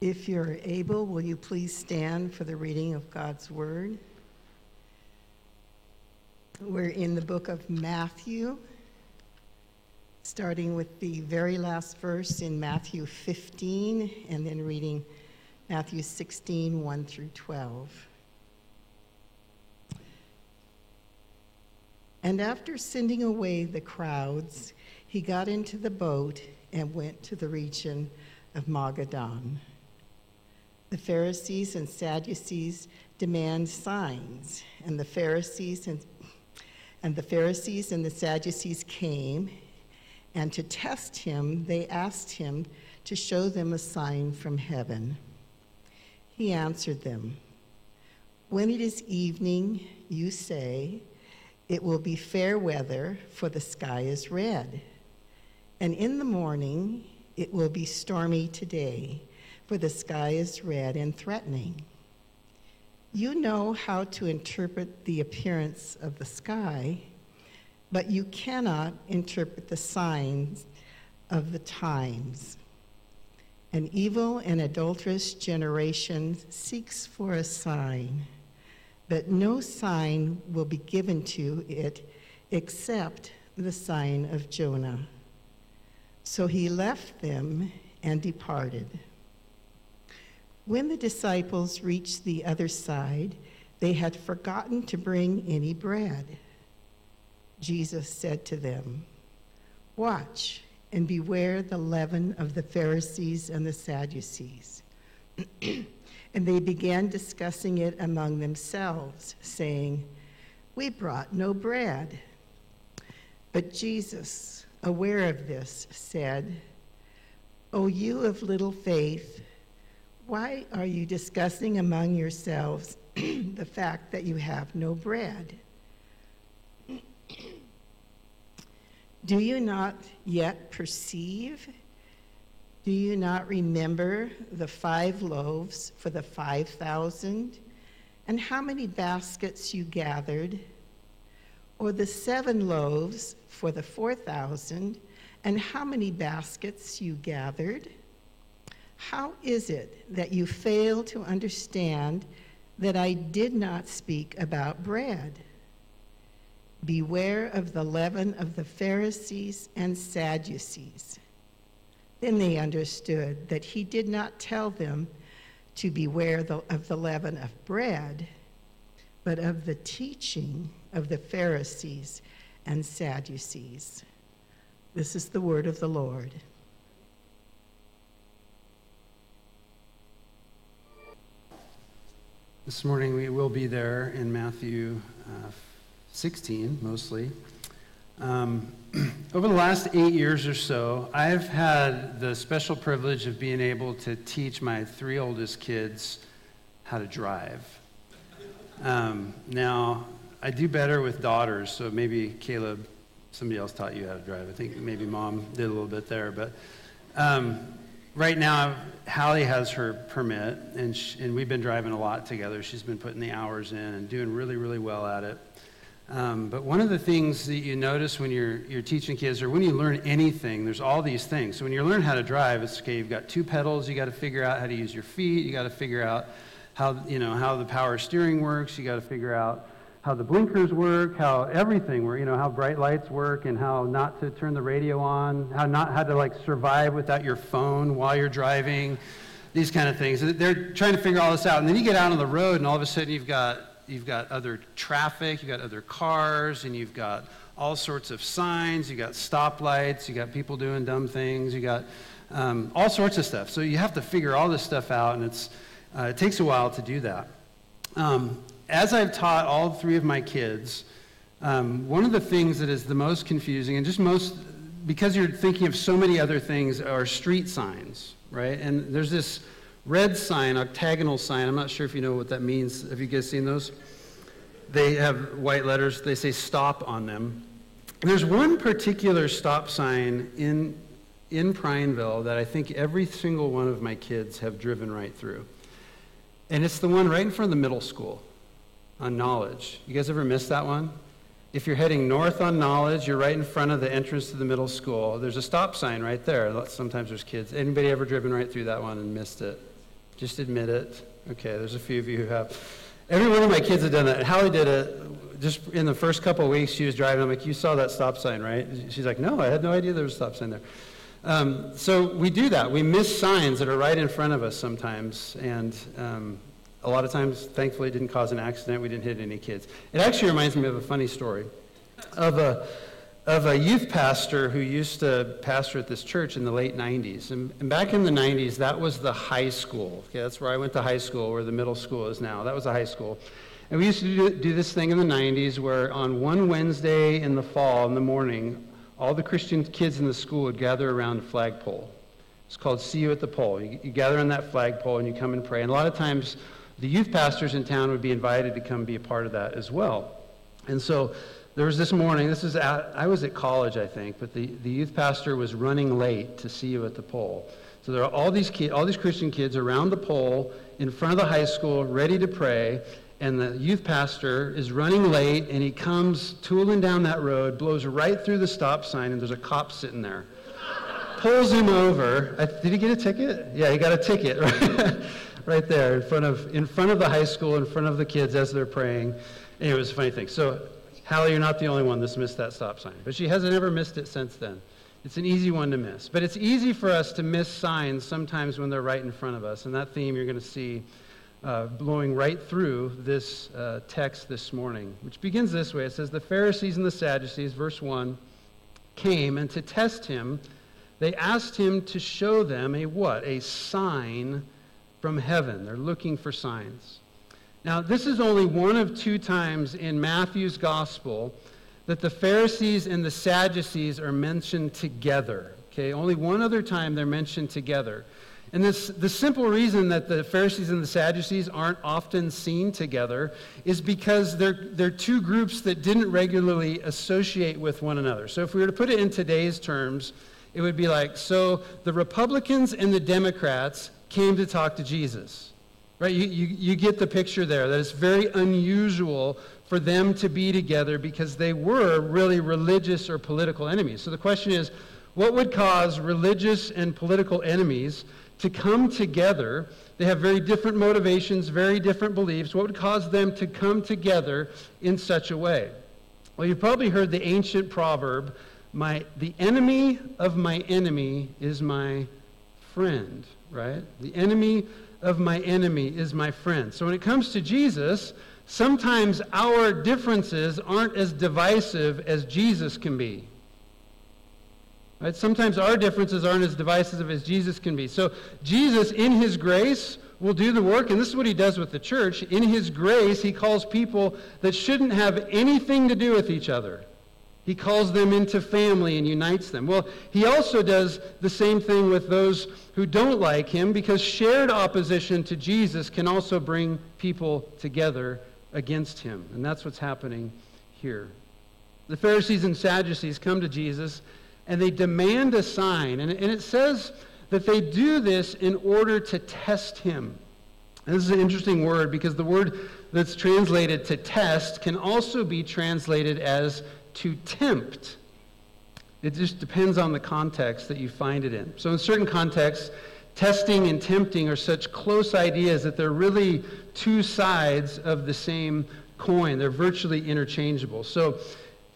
If you're able, will you please stand for the reading of God's Word? We're in the book of Matthew, starting with the very last verse in Matthew 15, and then reading Matthew 16, 1 through 12. And after sending away the crowds, he got into the boat and went to the region of Magadan. The Pharisees and Sadducees demand signs, and the Pharisees and and the Pharisees and the Sadducees came, and to test him, they asked him to show them a sign from heaven. He answered them, When it is evening, you say, It will be fair weather, for the sky is red. And in the morning, it will be stormy today for the sky is red and threatening. You know how to interpret the appearance of the sky, but you cannot interpret the signs of the times. An evil and adulterous generation seeks for a sign, but no sign will be given to it except the sign of Jonah. So he left them and departed. When the disciples reached the other side, they had forgotten to bring any bread. Jesus said to them, Watch and beware the leaven of the Pharisees and the Sadducees. and they began discussing it among themselves, saying, We brought no bread. But Jesus, aware of this, said, O you of little faith, why are you discussing among yourselves the fact that you have no bread? Do you not yet perceive? Do you not remember the five loaves for the 5,000 and how many baskets you gathered? Or the seven loaves for the 4,000 and how many baskets you gathered? How is it that you fail to understand that I did not speak about bread? Beware of the leaven of the Pharisees and Sadducees. Then they understood that he did not tell them to beware the, of the leaven of bread, but of the teaching of the Pharisees and Sadducees. This is the word of the Lord. This morning we will be there in Matthew uh, 16 mostly. Um, over the last eight years or so, I've had the special privilege of being able to teach my three oldest kids how to drive. Um, now, I do better with daughters, so maybe Caleb, somebody else taught you how to drive. I think maybe mom did a little bit there, but um, right now, Hallie has her permit, and, she, and we've been driving a lot together. She's been putting the hours in and doing really, really well at it. Um, but one of the things that you notice when you're, you're teaching kids, or when you learn anything, there's all these things. So when you learn how to drive, it's okay, you've got two pedals, you got to figure out how to use your feet, you got to figure out how, you know, how the power steering works, you got to figure out how the blinkers work, how everything works, you know, how bright lights work and how not to turn the radio on, how not how to like survive without your phone while you're driving, these kind of things. They're trying to figure all this out. And then you get out on the road and all of a sudden you've got you've got other traffic, you've got other cars, and you've got all sorts of signs, you got stoplights, you got people doing dumb things, you got um, all sorts of stuff. So you have to figure all this stuff out, and it's, uh, it takes a while to do that. Um, as I've taught all three of my kids, um, one of the things that is the most confusing and just most, because you're thinking of so many other things, are street signs, right? And there's this red sign, octagonal sign. I'm not sure if you know what that means. Have you guys seen those? They have white letters, they say stop on them. There's one particular stop sign in, in Prineville that I think every single one of my kids have driven right through. And it's the one right in front of the middle school on Knowledge. You guys ever miss that one? If you're heading north on Knowledge, you're right in front of the entrance to the middle school. There's a stop sign right there. Sometimes there's kids. Anybody ever driven right through that one and missed it? Just admit it. Okay, there's a few of you who have. Every one of my kids have done that. Hallie did it just in the first couple of weeks. She was driving. I'm like, you saw that stop sign, right? She's like, no, I had no idea there was a stop sign there. Um, so we do that. We miss signs that are right in front of us sometimes, and um, a lot of times, thankfully, it didn't cause an accident. We didn't hit any kids. It actually reminds me of a funny story of a of a youth pastor who used to pastor at this church in the late 90s. And, and, back in the 90s, that was the high school. Okay, that's where I went to high school, where the middle school is now. That was a high school. And we used to do, do this thing in the 90s where on one Wednesday in the fall, in the morning, all the Christian kids in the school would gather around a flagpole. It's called See You at the Pole. You, you gather on that flagpole and you come and pray. And a lot of times, the youth pastors in town would be invited to come be a part of that as well. And so there was this morning, this is at, I was at college, I think, but the, the youth pastor was running late to see you at the pole. So there are all these, kids, all these Christian kids around the pole in front of the high school ready to pray, and the youth pastor is running late, and he comes tooling down that road, blows right through the stop sign, and there's a cop sitting there. Pulls him over. I, did he get a ticket? Yeah, he got a ticket right, right there in front, of, in front of the high school, in front of the kids as they're praying. Anyway, it was a funny thing. So Hallie, you're not the only one that's missed that stop sign. But she hasn't ever missed it since then. It's an easy one to miss. But it's easy for us to miss signs sometimes when they're right in front of us. And that theme you're going to see uh, blowing right through this uh, text this morning, which begins this way. It says, The Pharisees and the Sadducees, verse 1, came, and to test him, they asked him to show them a what? A sign from heaven. They're looking for signs. Now, this is only one of two times in Matthew's gospel that the Pharisees and the Sadducees are mentioned together. Okay, only one other time they're mentioned together. And this, the simple reason that the Pharisees and the Sadducees aren't often seen together is because they're, they're two groups that didn't regularly associate with one another. So if we were to put it in today's terms, it would be like so the Republicans and the Democrats came to talk to Jesus. Right? You, you, you get the picture there that it's very unusual for them to be together because they were really religious or political enemies. So the question is what would cause religious and political enemies to come together? They have very different motivations, very different beliefs. What would cause them to come together in such a way? Well, you've probably heard the ancient proverb my, the enemy of my enemy is my friend, right? The enemy of my enemy is my friend. So when it comes to Jesus, sometimes our differences aren't as divisive as Jesus can be. Right? Sometimes our differences aren't as divisive as Jesus can be. So Jesus, in his grace, will do the work, and this is what he does with the church. In his grace, he calls people that shouldn't have anything to do with each other he calls them into family and unites them. Well, he also does the same thing with those who don't like him because shared opposition to Jesus can also bring people together against him. And that's what's happening here. The Pharisees and Sadducees come to Jesus and they demand a sign. And, and it says that they do this in order to test him. And this is an interesting word because the word that's translated to test can also be translated as to tempt. It just depends on the context that you find it in. So, in certain contexts, testing and tempting are such close ideas that they're really two sides of the same coin. They're virtually interchangeable. So,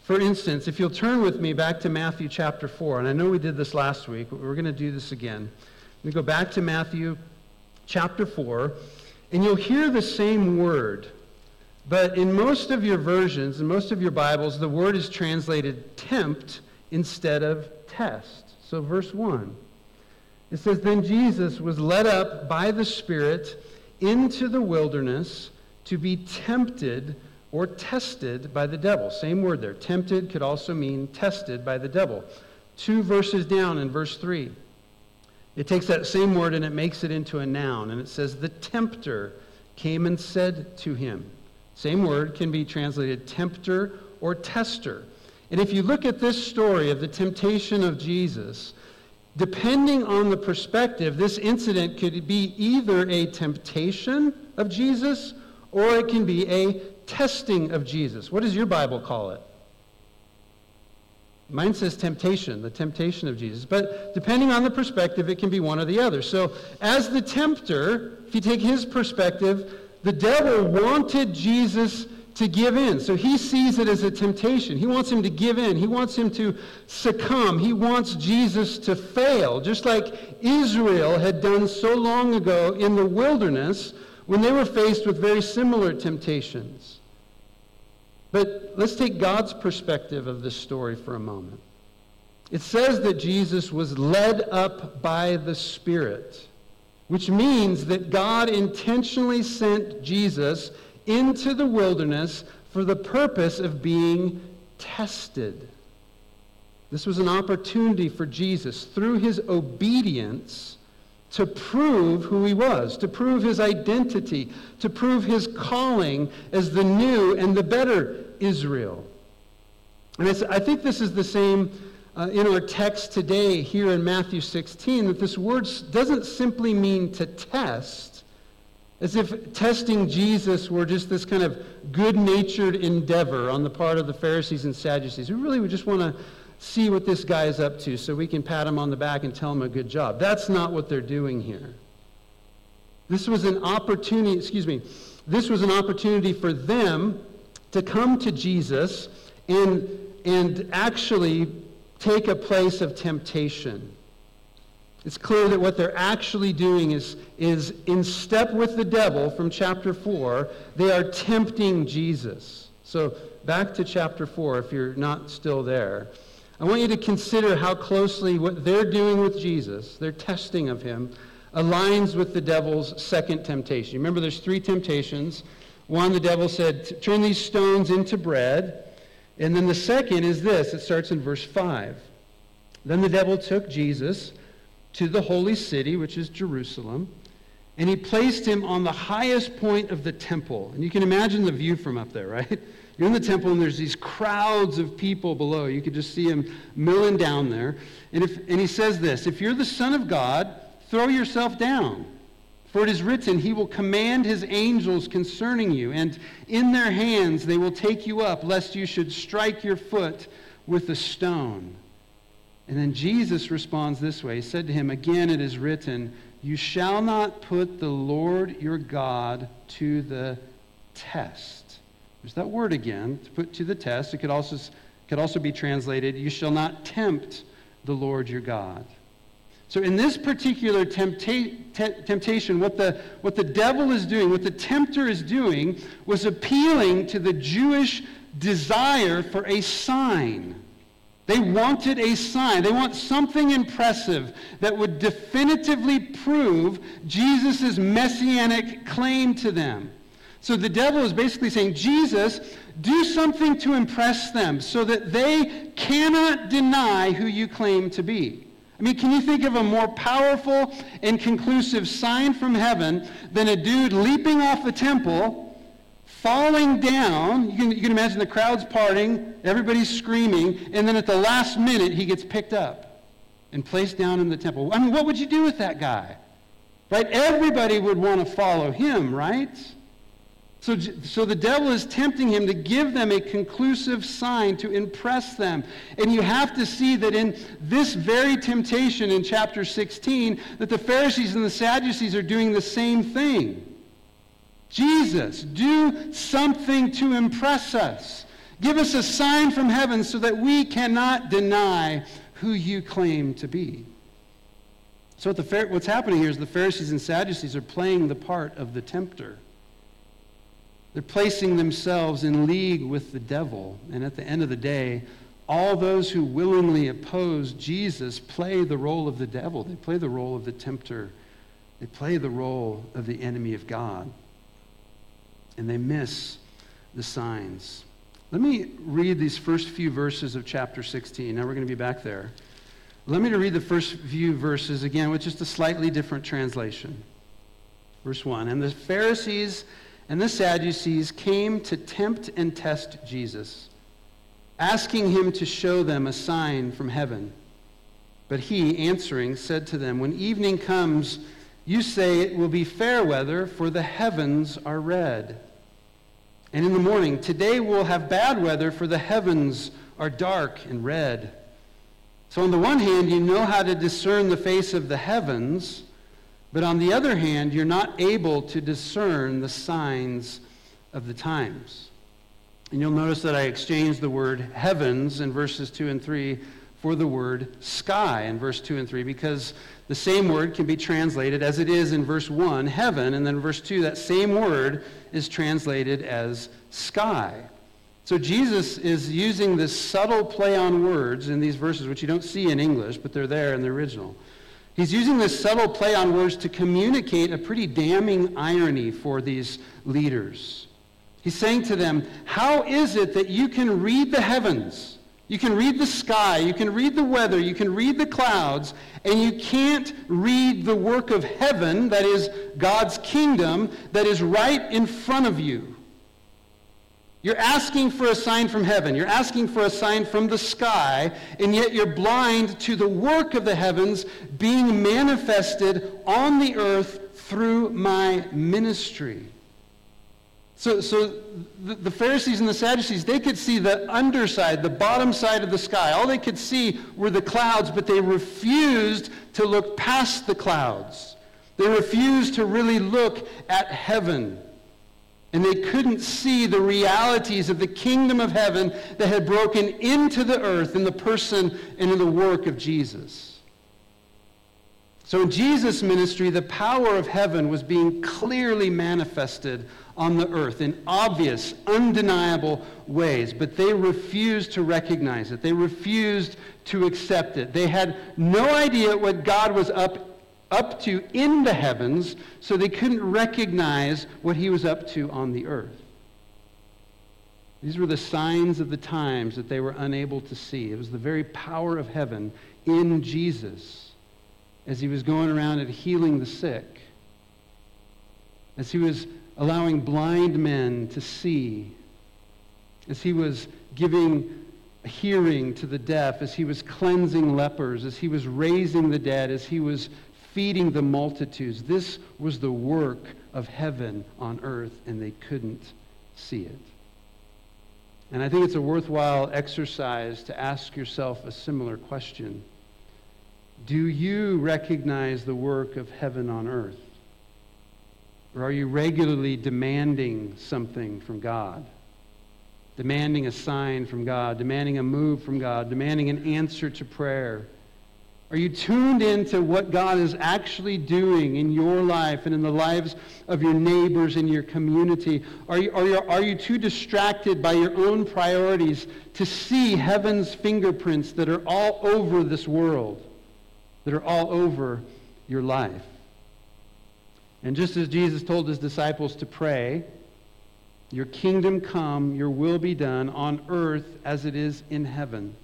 for instance, if you'll turn with me back to Matthew chapter 4, and I know we did this last week, but we're going to do this again. We go back to Matthew chapter 4, and you'll hear the same word but in most of your versions, in most of your Bibles, the word is translated tempt instead of test. So, verse 1, it says, Then Jesus was led up by the Spirit into the wilderness to be tempted or tested by the devil. Same word there. Tempted could also mean tested by the devil. Two verses down in verse 3, it takes that same word and it makes it into a noun. And it says, The tempter came and said to him, same word can be translated tempter or tester. And if you look at this story of the temptation of Jesus, depending on the perspective, this incident could be either a temptation of Jesus or it can be a testing of Jesus. What does your Bible call it? Mine says temptation, the temptation of Jesus. But depending on the perspective, it can be one or the other. So, as the tempter, if you take his perspective, the devil wanted Jesus to give in. So he sees it as a temptation. He wants him to give in. He wants him to succumb. He wants Jesus to fail, just like Israel had done so long ago in the wilderness when they were faced with very similar temptations. But let's take God's perspective of this story for a moment. It says that Jesus was led up by the Spirit, which means that God intentionally sent Jesus into the wilderness for the purpose of being tested. This was an opportunity for Jesus, through his obedience, to prove who he was, to prove his identity, to prove his calling as the new and the better Israel. And I think this is the same uh, in our text today here in Matthew 16, that this word doesn't simply mean to test, as if testing Jesus were just this kind of good natured endeavor on the part of the Pharisees and Sadducees. We really would just want to see what this guy is up to so we can pat him on the back and tell him a good job. That's not what they're doing here. This was an opportunity, excuse me, this was an opportunity for them to come to Jesus and, and actually take a place of temptation. It's clear that what they're actually doing is, is in step with the devil from chapter 4, they are tempting Jesus. So back to chapter 4, if you're not still there. I want you to consider how closely what they're doing with Jesus, their testing of him, aligns with the devil's second temptation. Remember, there's three temptations. One, the devil said, turn these stones into bread. And then the second is this it starts in verse 5. Then the devil took Jesus to the holy city, which is Jerusalem, and he placed him on the highest point of the temple. And you can imagine the view from up there, right? You're in the temple, and there's these crowds of people below. You could just see him milling down there. And, if, and he says this If you're the Son of God, throw yourself down. For it is written, He will command His angels concerning you, and in their hands they will take you up, lest you should strike your foot with a stone. And then Jesus responds this way He said to him, Again it is written, You shall not put the Lord your God to the test. There's that word again, to put to the test. It could also, could also be translated, You shall not tempt the Lord your God. So, in this particular tempta- te- temptation, what the, what the devil is doing, what the tempter is doing, was appealing to the Jewish desire for a sign. They wanted a sign. They want something impressive that would definitively prove Jesus' messianic claim to them. So the devil is basically saying, Jesus, do something to impress them so that they cannot deny who you claim to be. I mean, can you think of a more powerful and conclusive sign from heaven than a dude leaping off the temple falling down. You can, you can imagine the crowd's parting, everybody's screaming, and then at the last minute, he gets picked up and placed down in the temple. I mean, what would you do with that guy? Right? Everybody would want to follow him, right? So, so the devil is tempting him to give them a conclusive sign to impress them. And you have to see that in this very temptation in chapter 16, that the Pharisees and the Sadducees are doing the same thing. Jesus, do something to impress us. Give us a sign from heaven so that we cannot deny who you claim to be. So, what the, what's happening here is the Pharisees and Sadducees are playing the part of the tempter. They're placing themselves in league with the devil. And at the end of the day, all those who willingly oppose Jesus play the role of the devil. They play the role of the tempter. They play the role of the enemy of God and they miss the signs. Let me read these first few verses of chapter 16. Now we're going to be back there. Let me read the first few verses again with just a slightly different translation. Verse 1 And the Pharisees and the Sadducees came to tempt and test Jesus, asking him to show them a sign from heaven. But he, answering, said to them, When evening comes, you say it will be fair weather, for the heavens are red. And in the morning, today we'll have bad weather, for the heavens are dark and red. So, on the one hand, you know how to discern the face of the heavens, but on the other hand, you're not able to discern the signs of the times. And you'll notice that I exchanged the word heavens in verses 2 and 3 for the word sky in verse 2 and 3 because the same word can be translated as it is in verse 1, heaven, and then verse 2, that same word is translated as sky. So Jesus is using this subtle play on words in these verses, which you don't see in English, but they're there in the original. He's using this subtle play on words to communicate a pretty damning irony for these leaders. He's saying to them, How is it that you can read the heavens? You can read the sky, you can read the weather, you can read the clouds, and you can't read the work of heaven, that is God's kingdom, that is right in front of you. You're asking for a sign from heaven. You're asking for a sign from the sky, and yet you're blind to the work of the heavens being manifested on the earth through my ministry. So, so the, the, Pharisees and the Sadducees, they could see the underside, the bottom side of the sky. All they could see were the clouds, but they refused to look past the clouds. They refused to really look at heaven. And they couldn't see the realities of the kingdom of heaven that had broken into the earth in the person and in the work of Jesus. So in Jesus' ministry, the power of heaven was being clearly manifested on the earth in obvious, undeniable ways, but they refused to recognize it. They refused to accept it. They had no idea what God was up, up to in the heavens, so they couldn't recognize what he was up to on the earth. These were the signs of the times that they were unable to see. It was the very power of heaven in Jesus as he was going around and healing the sick, as he was allowing blind men to see, as he was giving hearing to the deaf, as he was cleansing lepers, as he was raising the dead, as he was feeding the multitudes. This was the work of heaven on earth, and they couldn't see it. And I think it's a worthwhile exercise to ask yourself a similar question. Do you recognize the work of heaven on earth? Or are you regularly demanding something from God? Demanding a sign from God, demanding a move from God, demanding an answer to prayer? Are you tuned into what God is actually doing in your life and in the lives of your neighbors and your community? Are you, are, you, are you too distracted by your own priorities to see heaven's fingerprints that are all over this world, that are all over your life? And just as Jesus told his disciples to pray, Your kingdom come, your will be done on earth as it is in heaven.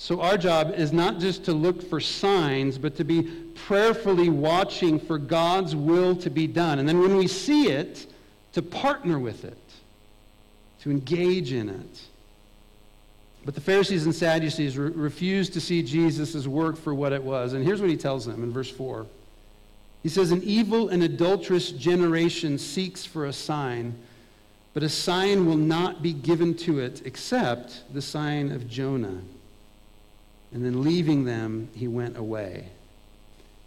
So our job is not just to look for signs, but to be prayerfully watching for God's will to be done. And then when we see it, to partner with it, to engage in it. But the Pharisees and Sadducees re- refused to see Jesus' work for what it was. And here's what he tells them in verse 4. He says, An evil and adulterous generation seeks for a sign, but a sign will not be given to it except the sign of Jonah. And then leaving them, he went away.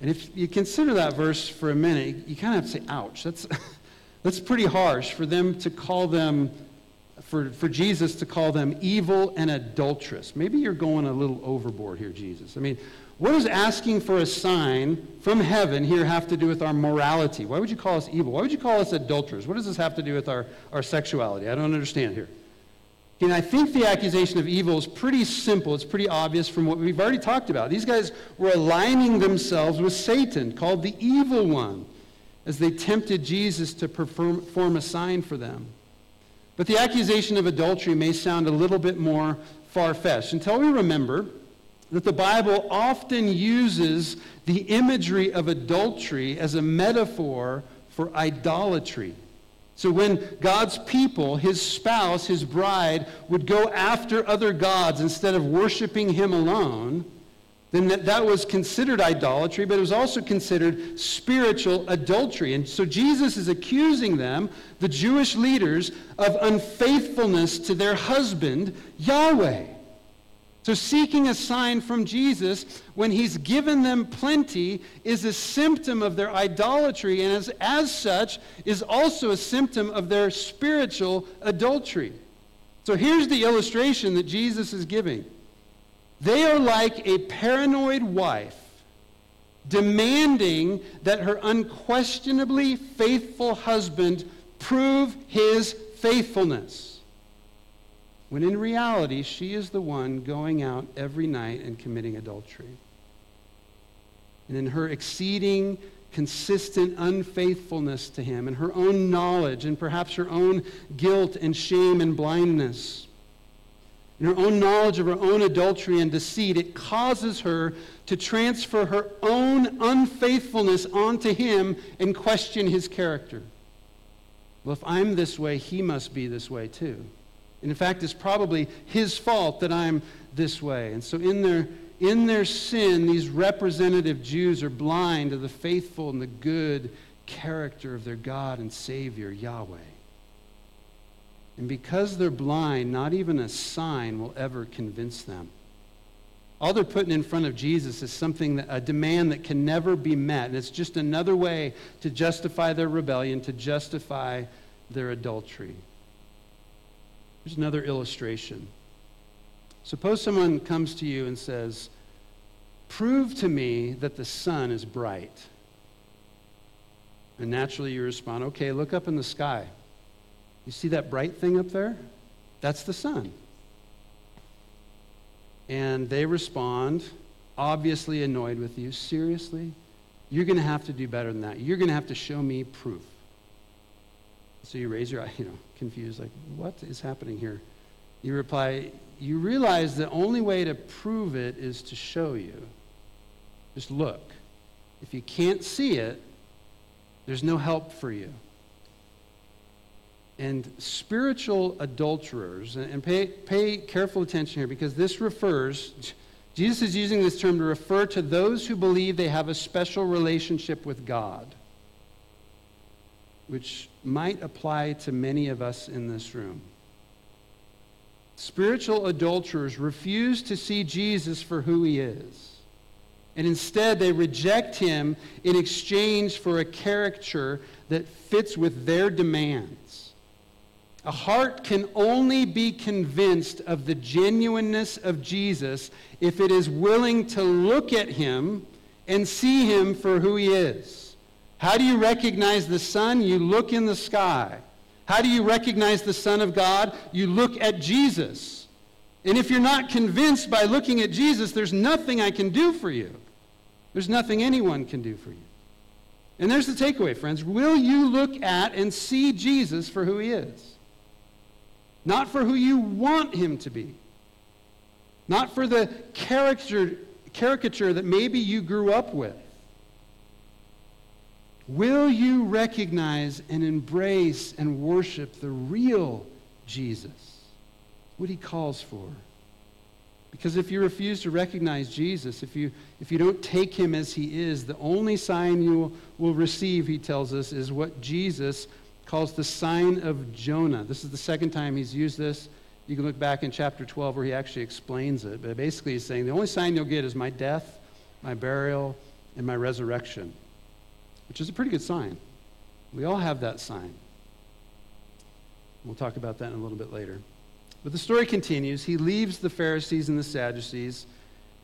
And if you consider that verse for a minute, you kind of have to say, ouch, that's, that's pretty harsh for them to call them, for, for Jesus to call them evil and adulterous. Maybe you're going a little overboard here, Jesus. I mean, what does asking for a sign from heaven here have to do with our morality? Why would you call us evil? Why would you call us adulterers? What does this have to do with our, our sexuality? I don't understand here. And I think the accusation of evil is pretty simple. It's pretty obvious from what we've already talked about. These guys were aligning themselves with Satan, called the evil one, as they tempted Jesus to perform, a sign for them. But the accusation of adultery may sound a little bit more far fetched until we remember that the Bible often uses the imagery of adultery as a metaphor for idolatry. So when God's people, his spouse, his bride, would go after other gods instead of worshiping him alone, then that, that was considered idolatry, but it was also considered spiritual adultery. And so Jesus is accusing them, the Jewish leaders, of unfaithfulness to their husband, Yahweh. So, seeking a sign from Jesus when he's given them plenty is a symptom of their idolatry, and as, as such, is also a symptom of their spiritual adultery. So, here's the illustration that Jesus is giving they are like a paranoid wife demanding that her unquestionably faithful husband prove his faithfulness when in reality, she is the one going out every night and committing adultery. And in her exceeding, consistent unfaithfulness to him, and her own knowledge, and perhaps her own guilt and shame and blindness, in her own knowledge of her own adultery and deceit, it causes her to transfer her own unfaithfulness onto him and question his character. Well, if I'm this way, he must be this way too. In fact, it's probably his fault that I'm this way. And so, in their, in their sin, these representative Jews are blind to the faithful and the good character of their God and Savior, Yahweh. And because they're blind, not even a sign will ever convince them. All they're putting in front of Jesus is something, that, a demand that can never be met. And it's just another way to justify their rebellion, to justify their adultery. Here's another illustration. Suppose someone comes to you and says, Prove to me that the sun is bright. And naturally you respond, Okay, look up in the sky. You see that bright thing up there? That's the sun. And they respond, obviously annoyed with you. Seriously? You're going to have to do better than that. You're going to have to show me proof. So you raise your eye, you know, confused, like, what is happening here? You reply, you realize the only way to prove it is to show you. Just look. If you can't see it, there's no help for you. And spiritual adulterers, and pay, pay careful attention here because this refers, Jesus is using this term to refer to those who believe they have a special relationship with God which might apply to many of us in this room. Spiritual adulterers refuse to see Jesus for who he is. And instead, they reject him in exchange for a caricature that fits with their demands. A heart can only be convinced of the genuineness of Jesus if it is willing to look at him and see him for who he is. How do you recognize the sun? You look in the sky. How do you recognize the Son of God? You look at Jesus. And if you're not convinced by looking at Jesus, there's nothing I can do for you. There's nothing anyone can do for you. And there's the takeaway, friends. Will you look at and see Jesus for who he is? Not for who you want him to be. Not for the caricature, caricature that maybe you grew up with. Will you recognize and embrace and worship the real Jesus? What he calls for. Because if you refuse to recognize Jesus, if you, if you don't take him as he is, the only sign you will, receive, he tells us, is what Jesus calls the sign of Jonah. This is the second time he's used this. You can look back in chapter 12 where he actually explains it. But basically, he's saying the only sign you'll get is my death, my burial, and my resurrection which is a pretty good sign. We all have that sign. We'll talk about that in a little bit later. But the story continues. He leaves the Pharisees and the Sadducees.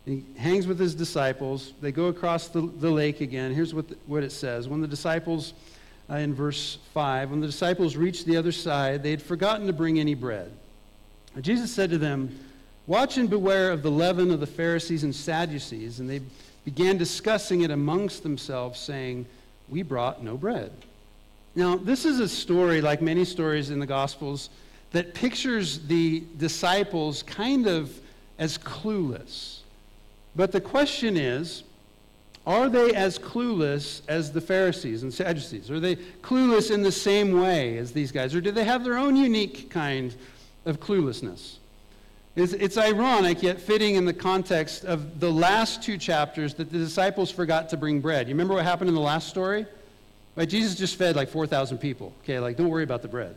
He hangs with his disciples. They go across the, the lake again. Here's what, the, what it says. When the disciples, uh, in verse 5, when the disciples reached the other side, they had forgotten to bring any bread. And Jesus said to them, Watch and beware of the leaven of the Pharisees and Sadducees. And they began discussing it amongst themselves, saying, we brought no bread. Now, this is a story, like many stories in the Gospels, that pictures the disciples kind of as clueless. But the question is are they as clueless as the Pharisees and Sadducees? Are they clueless in the same way as these guys? Or do they have their own unique kind of cluelessness? It's, it's ironic, yet fitting in the context of the last two chapters that the disciples forgot to bring bread. You remember what happened in the last story? Right, Jesus just fed like 4,000 people. Okay, like don't worry about the bread.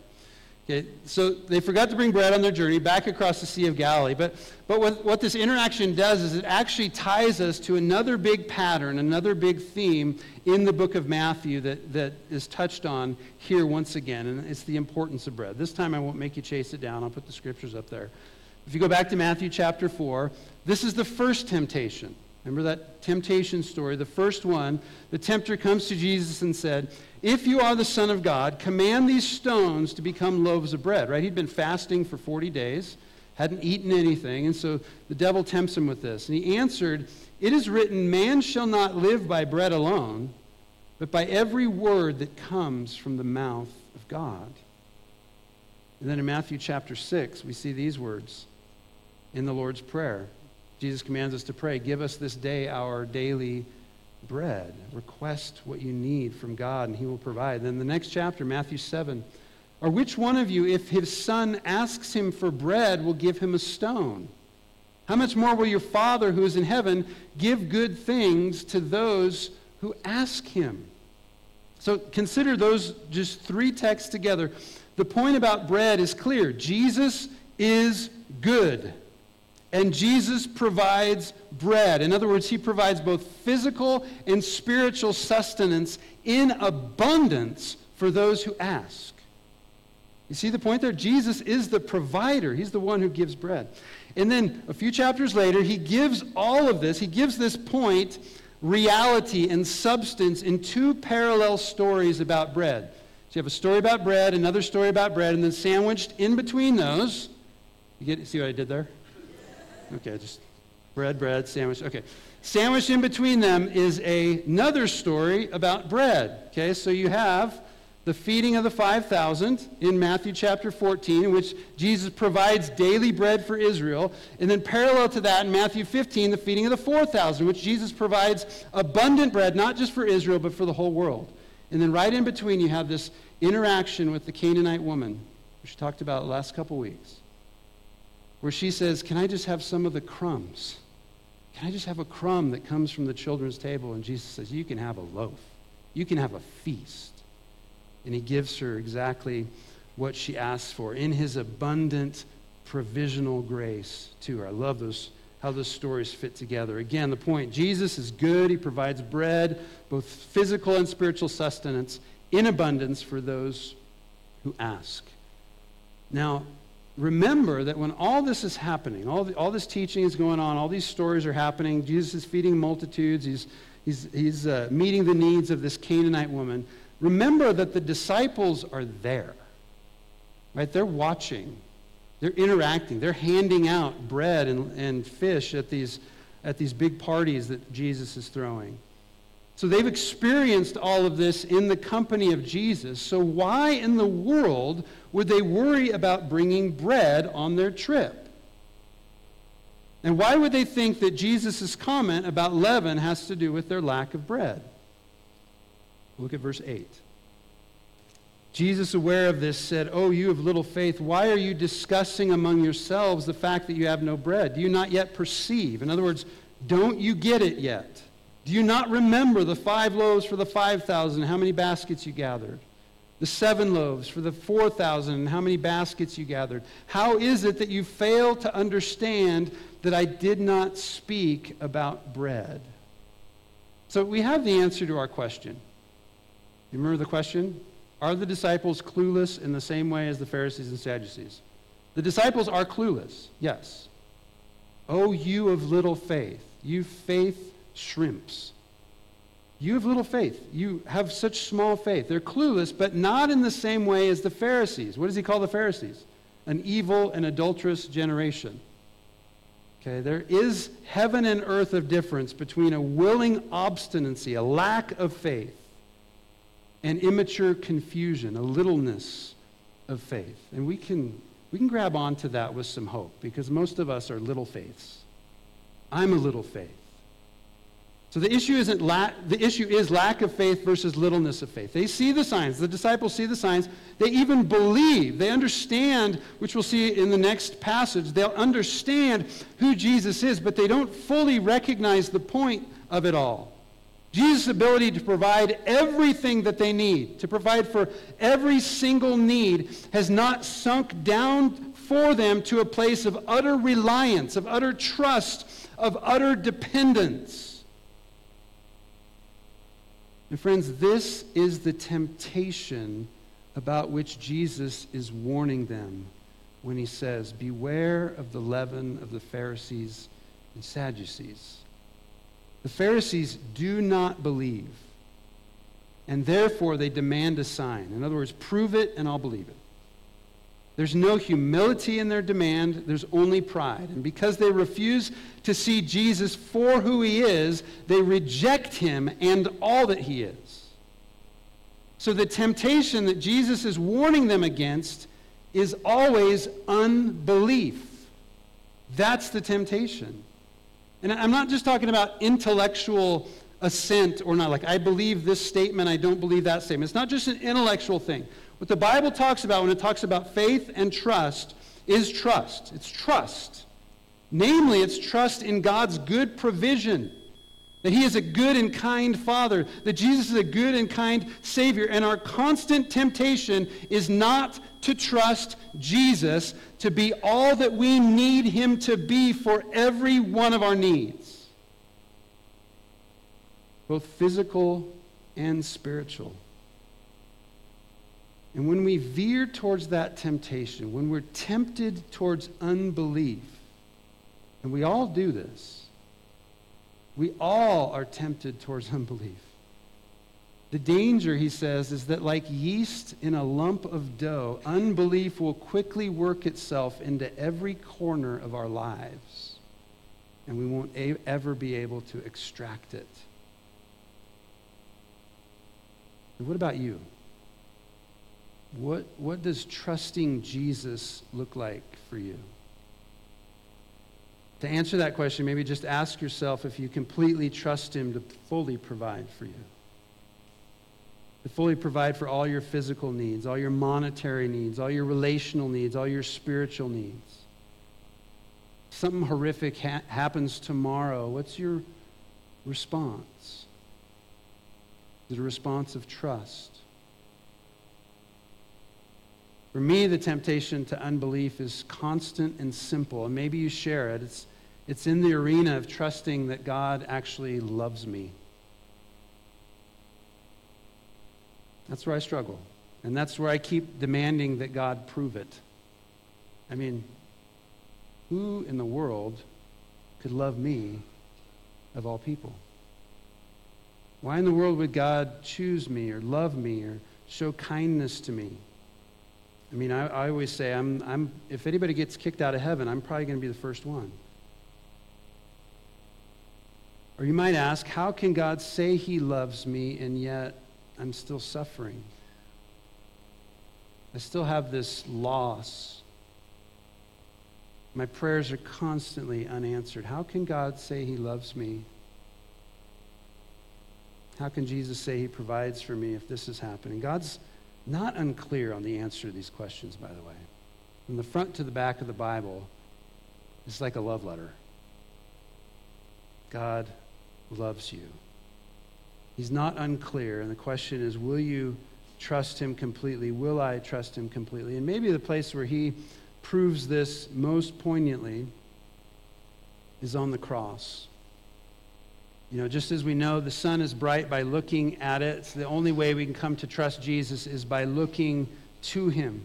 Okay, so they forgot to bring bread on their journey back across the Sea of Galilee. But, but what, what this interaction does is it actually ties us to another big pattern, another big theme in the book of Matthew that, that is touched on here once again, and it's the importance of bread. This time I won't make you chase it down, I'll put the scriptures up there. If you go back to Matthew chapter 4, this is the first temptation. Remember that temptation story? The first one, the tempter comes to Jesus and said, If you are the Son of God, command these stones to become loaves of bread. Right? He'd been fasting for 40 days, hadn't eaten anything, and so the devil tempts him with this. And he answered, It is written, Man shall not live by bread alone, but by every word that comes from the mouth of God. And then in Matthew chapter 6, we see these words in the Lord's Prayer. Jesus commands us to pray, Give us this day our daily bread. Request what you need from God, and He will provide. Then the next chapter, Matthew 7. Or which one of you, if his son asks him for bread, will give him a stone? How much more will your Father who is in heaven give good things to those who ask him? So consider those just three texts together. The point about bread is clear Jesus is good. And Jesus provides bread. In other words, he provides both physical and spiritual sustenance in abundance for those who ask. You see the point there? Jesus is the provider, he's the one who gives bread. And then a few chapters later, he gives all of this, he gives this point reality and substance in two parallel stories about bread. So you have a story about bread, another story about bread, and then sandwiched in between those, you get see what I did there? Okay, just bread, bread, sandwich. Okay. Sandwiched in between them is a, another story about bread. Okay, so you have the feeding of the 5,000 in Matthew chapter 14, in which Jesus provides daily bread for Israel. And then, parallel to that, in Matthew 15, the feeding of the 4,000, which Jesus provides abundant bread, not just for Israel, but for the whole world. And then, right in between, you have this interaction with the Canaanite woman, which we talked about the last couple weeks where she says, Can I just have some of the crumbs? Can I just have a crumb that comes from the children's table? And Jesus says, You can have a loaf. You can have a feast. And he gives her exactly what she asks for in his abundant provisional grace to her. I love those how those stories fit together. Again, the point Jesus is good. He provides bread, both physical and spiritual sustenance, in abundance for those who ask. Now, remember that when all this is happening, all, the, all this teaching is going on, all these stories are happening, Jesus is feeding multitudes, he's, he's, he's uh, meeting the needs of this Canaanite woman. Remember that the disciples are there, right? They're watching, they're interacting, they're handing out bread and, and fish at these, at these big parties that Jesus is throwing. So they've experienced all of this in the company of Jesus. So why in the world would they worry about bringing bread on their trip? And why would they think that Jesus' comment about leaven has to do with their lack of bread? Look at verse 8. Jesus, aware of this, said, Oh, you of little faith, why are you discussing among yourselves the fact that you have no bread? Do you not yet perceive? In other words, don't you get it yet? Do you not remember the five loaves for the 5,000, how many baskets you gathered? The seven loaves for the 4,000, and how many baskets you gathered? How is it that you fail to understand that I did not speak about bread? So we have the answer to our question. You remember the question? Are the disciples clueless in the same way as the Pharisees and Sadducees? The disciples are clueless, yes. Oh, you of little faith, you faith shrimps. You have little faith. You have such small faith. They're clueless, but not in the same way as the Pharisees. What does he call the Pharisees? An evil and adulterous generation. Okay, there is heaven and earth of difference between a willing obstinacy, a lack of faith, and immature confusion, a littleness of faith. And we can, we can grab onto that with some hope because most of us are little faiths. I'm a little faith. So the issue isn't la- the issue is lack of faith versus littleness of faith. They see the signs. The disciples see the signs. They even believe. They understand, which we'll see in the next passage. They'll understand who Jesus is, but they don't fully recognize the point of it all. Jesus' ability to provide everything that they need, to provide for every single need, has not sunk down for them to a place of utter reliance, of utter trust, of utter dependence. And friends, this is the temptation about which Jesus is warning them when he says, Beware of the leaven of the Pharisees and Sadducees. The Pharisees do not believe, and therefore they demand a sign. In other words, prove it and I'll believe it. There's no humility in their demand, there's only pride. And because they refuse to see Jesus for who he is, they reject him and all that he is. So the temptation that Jesus is warning them against is always unbelief. That's the temptation. And I'm not just talking about intellectual assent or not. Like, I believe this statement, I don't believe that statement. It's not just an intellectual thing. What the Bible talks about when it talks about faith and trust is trust. It's trust. Namely, it's trust in God's good provision. That He is a good and kind Father. That Jesus is a good and kind Savior. And our constant temptation is not to trust Jesus to be all that we need Him to be for every one of our needs, both physical and spiritual. And when we veer towards that temptation, when we're tempted towards unbelief, and we all do this, we all are tempted towards unbelief. The danger, he says, is that like yeast in a lump of dough, unbelief will quickly work itself into every corner of our lives, and we won't a- ever be able to extract it. And what about you? What, what does trusting Jesus look like for you? To answer that question, maybe just ask yourself if you completely trust Him to fully provide for you to fully provide for all your physical needs, all your monetary needs, all your relational needs, all your spiritual needs. Something horrific ha- happens tomorrow. What's your response? Is it a response of trust? For me, the temptation to unbelief is constant and simple, and maybe you share it. It's, it's in the arena of trusting that God actually loves me. That's where I struggle. And that's where I keep demanding that God prove it. I mean, who in the world could love me of all people? Why in the world would God choose me or love me or show kindness to me? I mean, I, I always say, I'm, I'm, if anybody gets kicked out of heaven, I'm probably going to be the first one. Or you might ask, how can God say he loves me and yet I'm still suffering. I still have this loss. My prayers are constantly unanswered. How can God say He loves me? How can Jesus say He provides for me if this is happening? God's not unclear on the answer to these questions, by the way. From the front to the back of the Bible, it's like a love letter. God loves you. He's not unclear. And the question is will you trust him completely? Will I trust him completely? And maybe the place where he proves this most poignantly is on the cross. You know, just as we know the sun is bright by looking at it, the only way we can come to trust Jesus is by looking to him.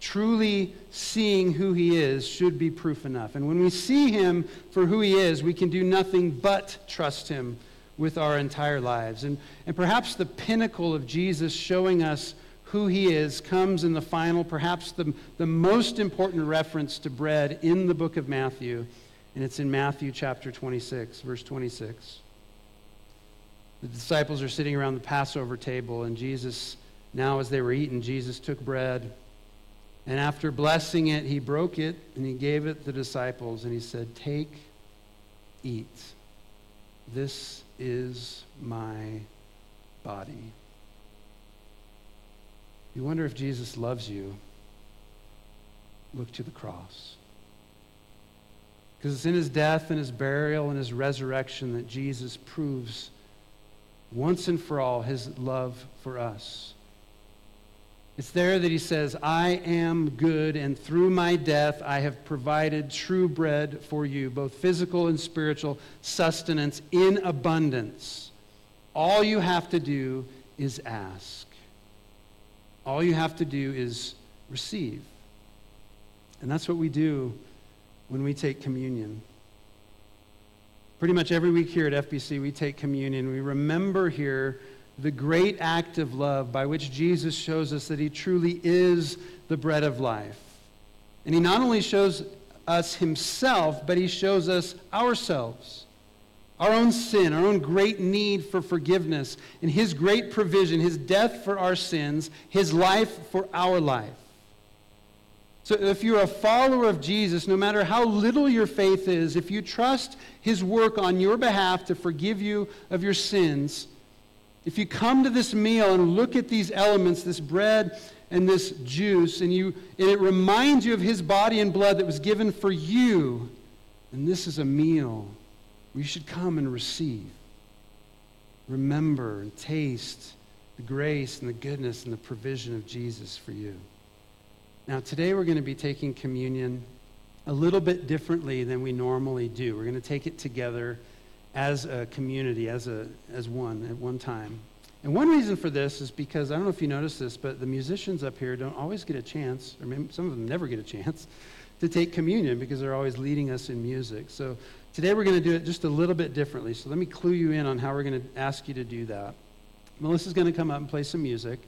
Truly seeing who he is should be proof enough. And when we see him for who he is, we can do nothing but trust him with our entire lives. And, and perhaps the pinnacle of Jesus showing us who he is comes in the final, perhaps the, the most important reference to bread in the book of Matthew, and it's in Matthew chapter 26, verse 26. The disciples are sitting around the Passover table, and Jesus, now as they were eating, Jesus took bread. And after blessing it, he broke it and he gave it to the disciples, and he said, Take, eat. This is my body. You wonder if Jesus loves you. Look to the cross. Because it's in his death and his burial and his resurrection that Jesus proves once and for all his love for us. It's there that he says, I am good, and through my death I have provided true bread for you, both physical and spiritual sustenance in abundance. All you have to do is ask. All you have to do is receive. And that's what we do when we take communion. Pretty much every week here at FBC, we take communion. We remember here the great act of love by which Jesus shows us that he truly is the bread of life. And he not only shows us himself, but he shows us ourselves, our own sin, our own great need for forgiveness, and his great provision, his death for our sins, his life for our life. So if you're a follower of Jesus, no matter how little your faith is, if you trust his work on your behalf to forgive you of your sins, if you come to this meal and look at these elements, this bread and this juice, and, you, and it reminds you of his body and blood that was given for you, and this is a meal you should come and receive. Remember and taste the grace and the goodness and the provision of Jesus for you. Now, today we're going to be taking communion a little bit differently than we normally do. We're going to take it together as a community, as, a, as one at one time. And one reason for this is because, I don't know if you noticed this, but the musicians up here don't always get a chance, or maybe some of them never get a chance, to take communion because they're always leading us in music. So today we're going to do it just a little bit differently. So let me clue you in on how we're going to ask you to do that. Melissa's going to come up and play some music.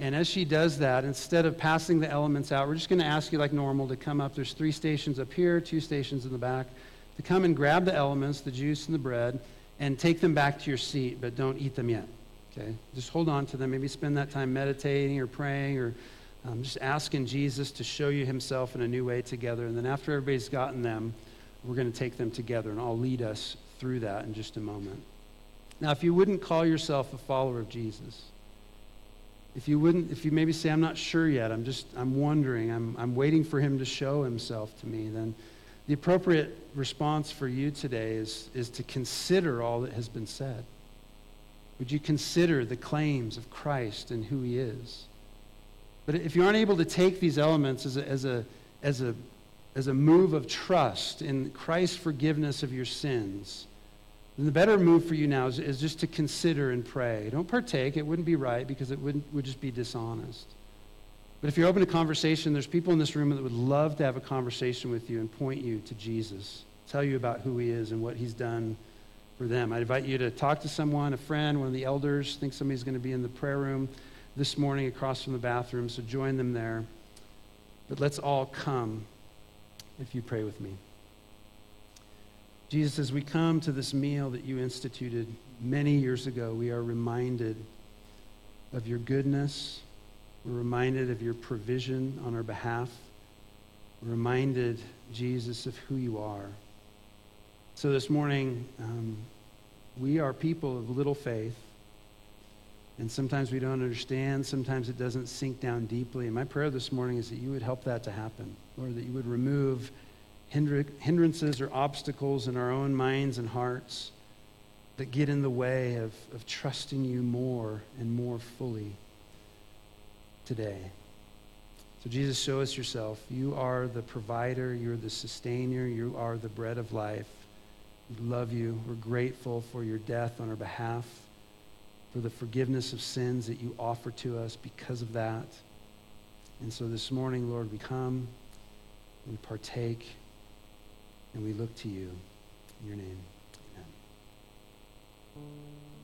And as she does that, instead of passing the elements out, we're just going to ask you, like normal, to come up. There's three stations up here, two stations in the back to come and grab the elements, the juice and the bread, and take them back to your seat, but don't eat them yet. Okay? Just hold on to them. Maybe spend that time meditating or praying or um, just asking Jesus to show you himself in a new way together. And then after everybody's gotten them, we're going to take them together, and I'll lead us through that in just a moment. Now, if you wouldn't call yourself a follower of Jesus, if you wouldn't, if you maybe say, I'm not sure yet, I'm just, I'm wondering, I'm, I'm waiting for him to show himself to me, then the appropriate response for you today is, is to consider all that has been said. Would you consider the claims of Christ and who he is? But if you aren't able to take these elements as a, as a, as a, as a move of trust in Christ's forgiveness of your sins, then the better move for you now is, is just to consider and pray. Don't partake. It wouldn't be right because it would would just be dishonest. But if you're open to conversation, there's people in this room that would love to have a conversation with you and point you to Jesus, tell you about who he is and what he's done for them. I invite you to talk to someone, a friend, one of the elders. Think somebody's going to be in the prayer room this morning across from the bathroom, so join them there. But let's all come if you pray with me. Jesus, as we come to this meal that you instituted many years ago, we are reminded of your goodness we're reminded of your provision on our behalf. We're reminded, Jesus, of who you are. So this morning, um, we are people of little faith. And sometimes we don't understand. Sometimes it doesn't sink down deeply. And my prayer this morning is that you would help that to happen. Lord, that you would remove hindrances or obstacles in our own minds and hearts that get in the way of, of trusting you more and more fully today. So, Jesus, show us yourself. You are the provider, you're the sustainer, you are the bread of life. We love you. We're grateful for your death on our behalf, for the forgiveness of sins that you offer to us because of that. And so this morning, Lord, we come, we partake, and we look to you. In your name, amen.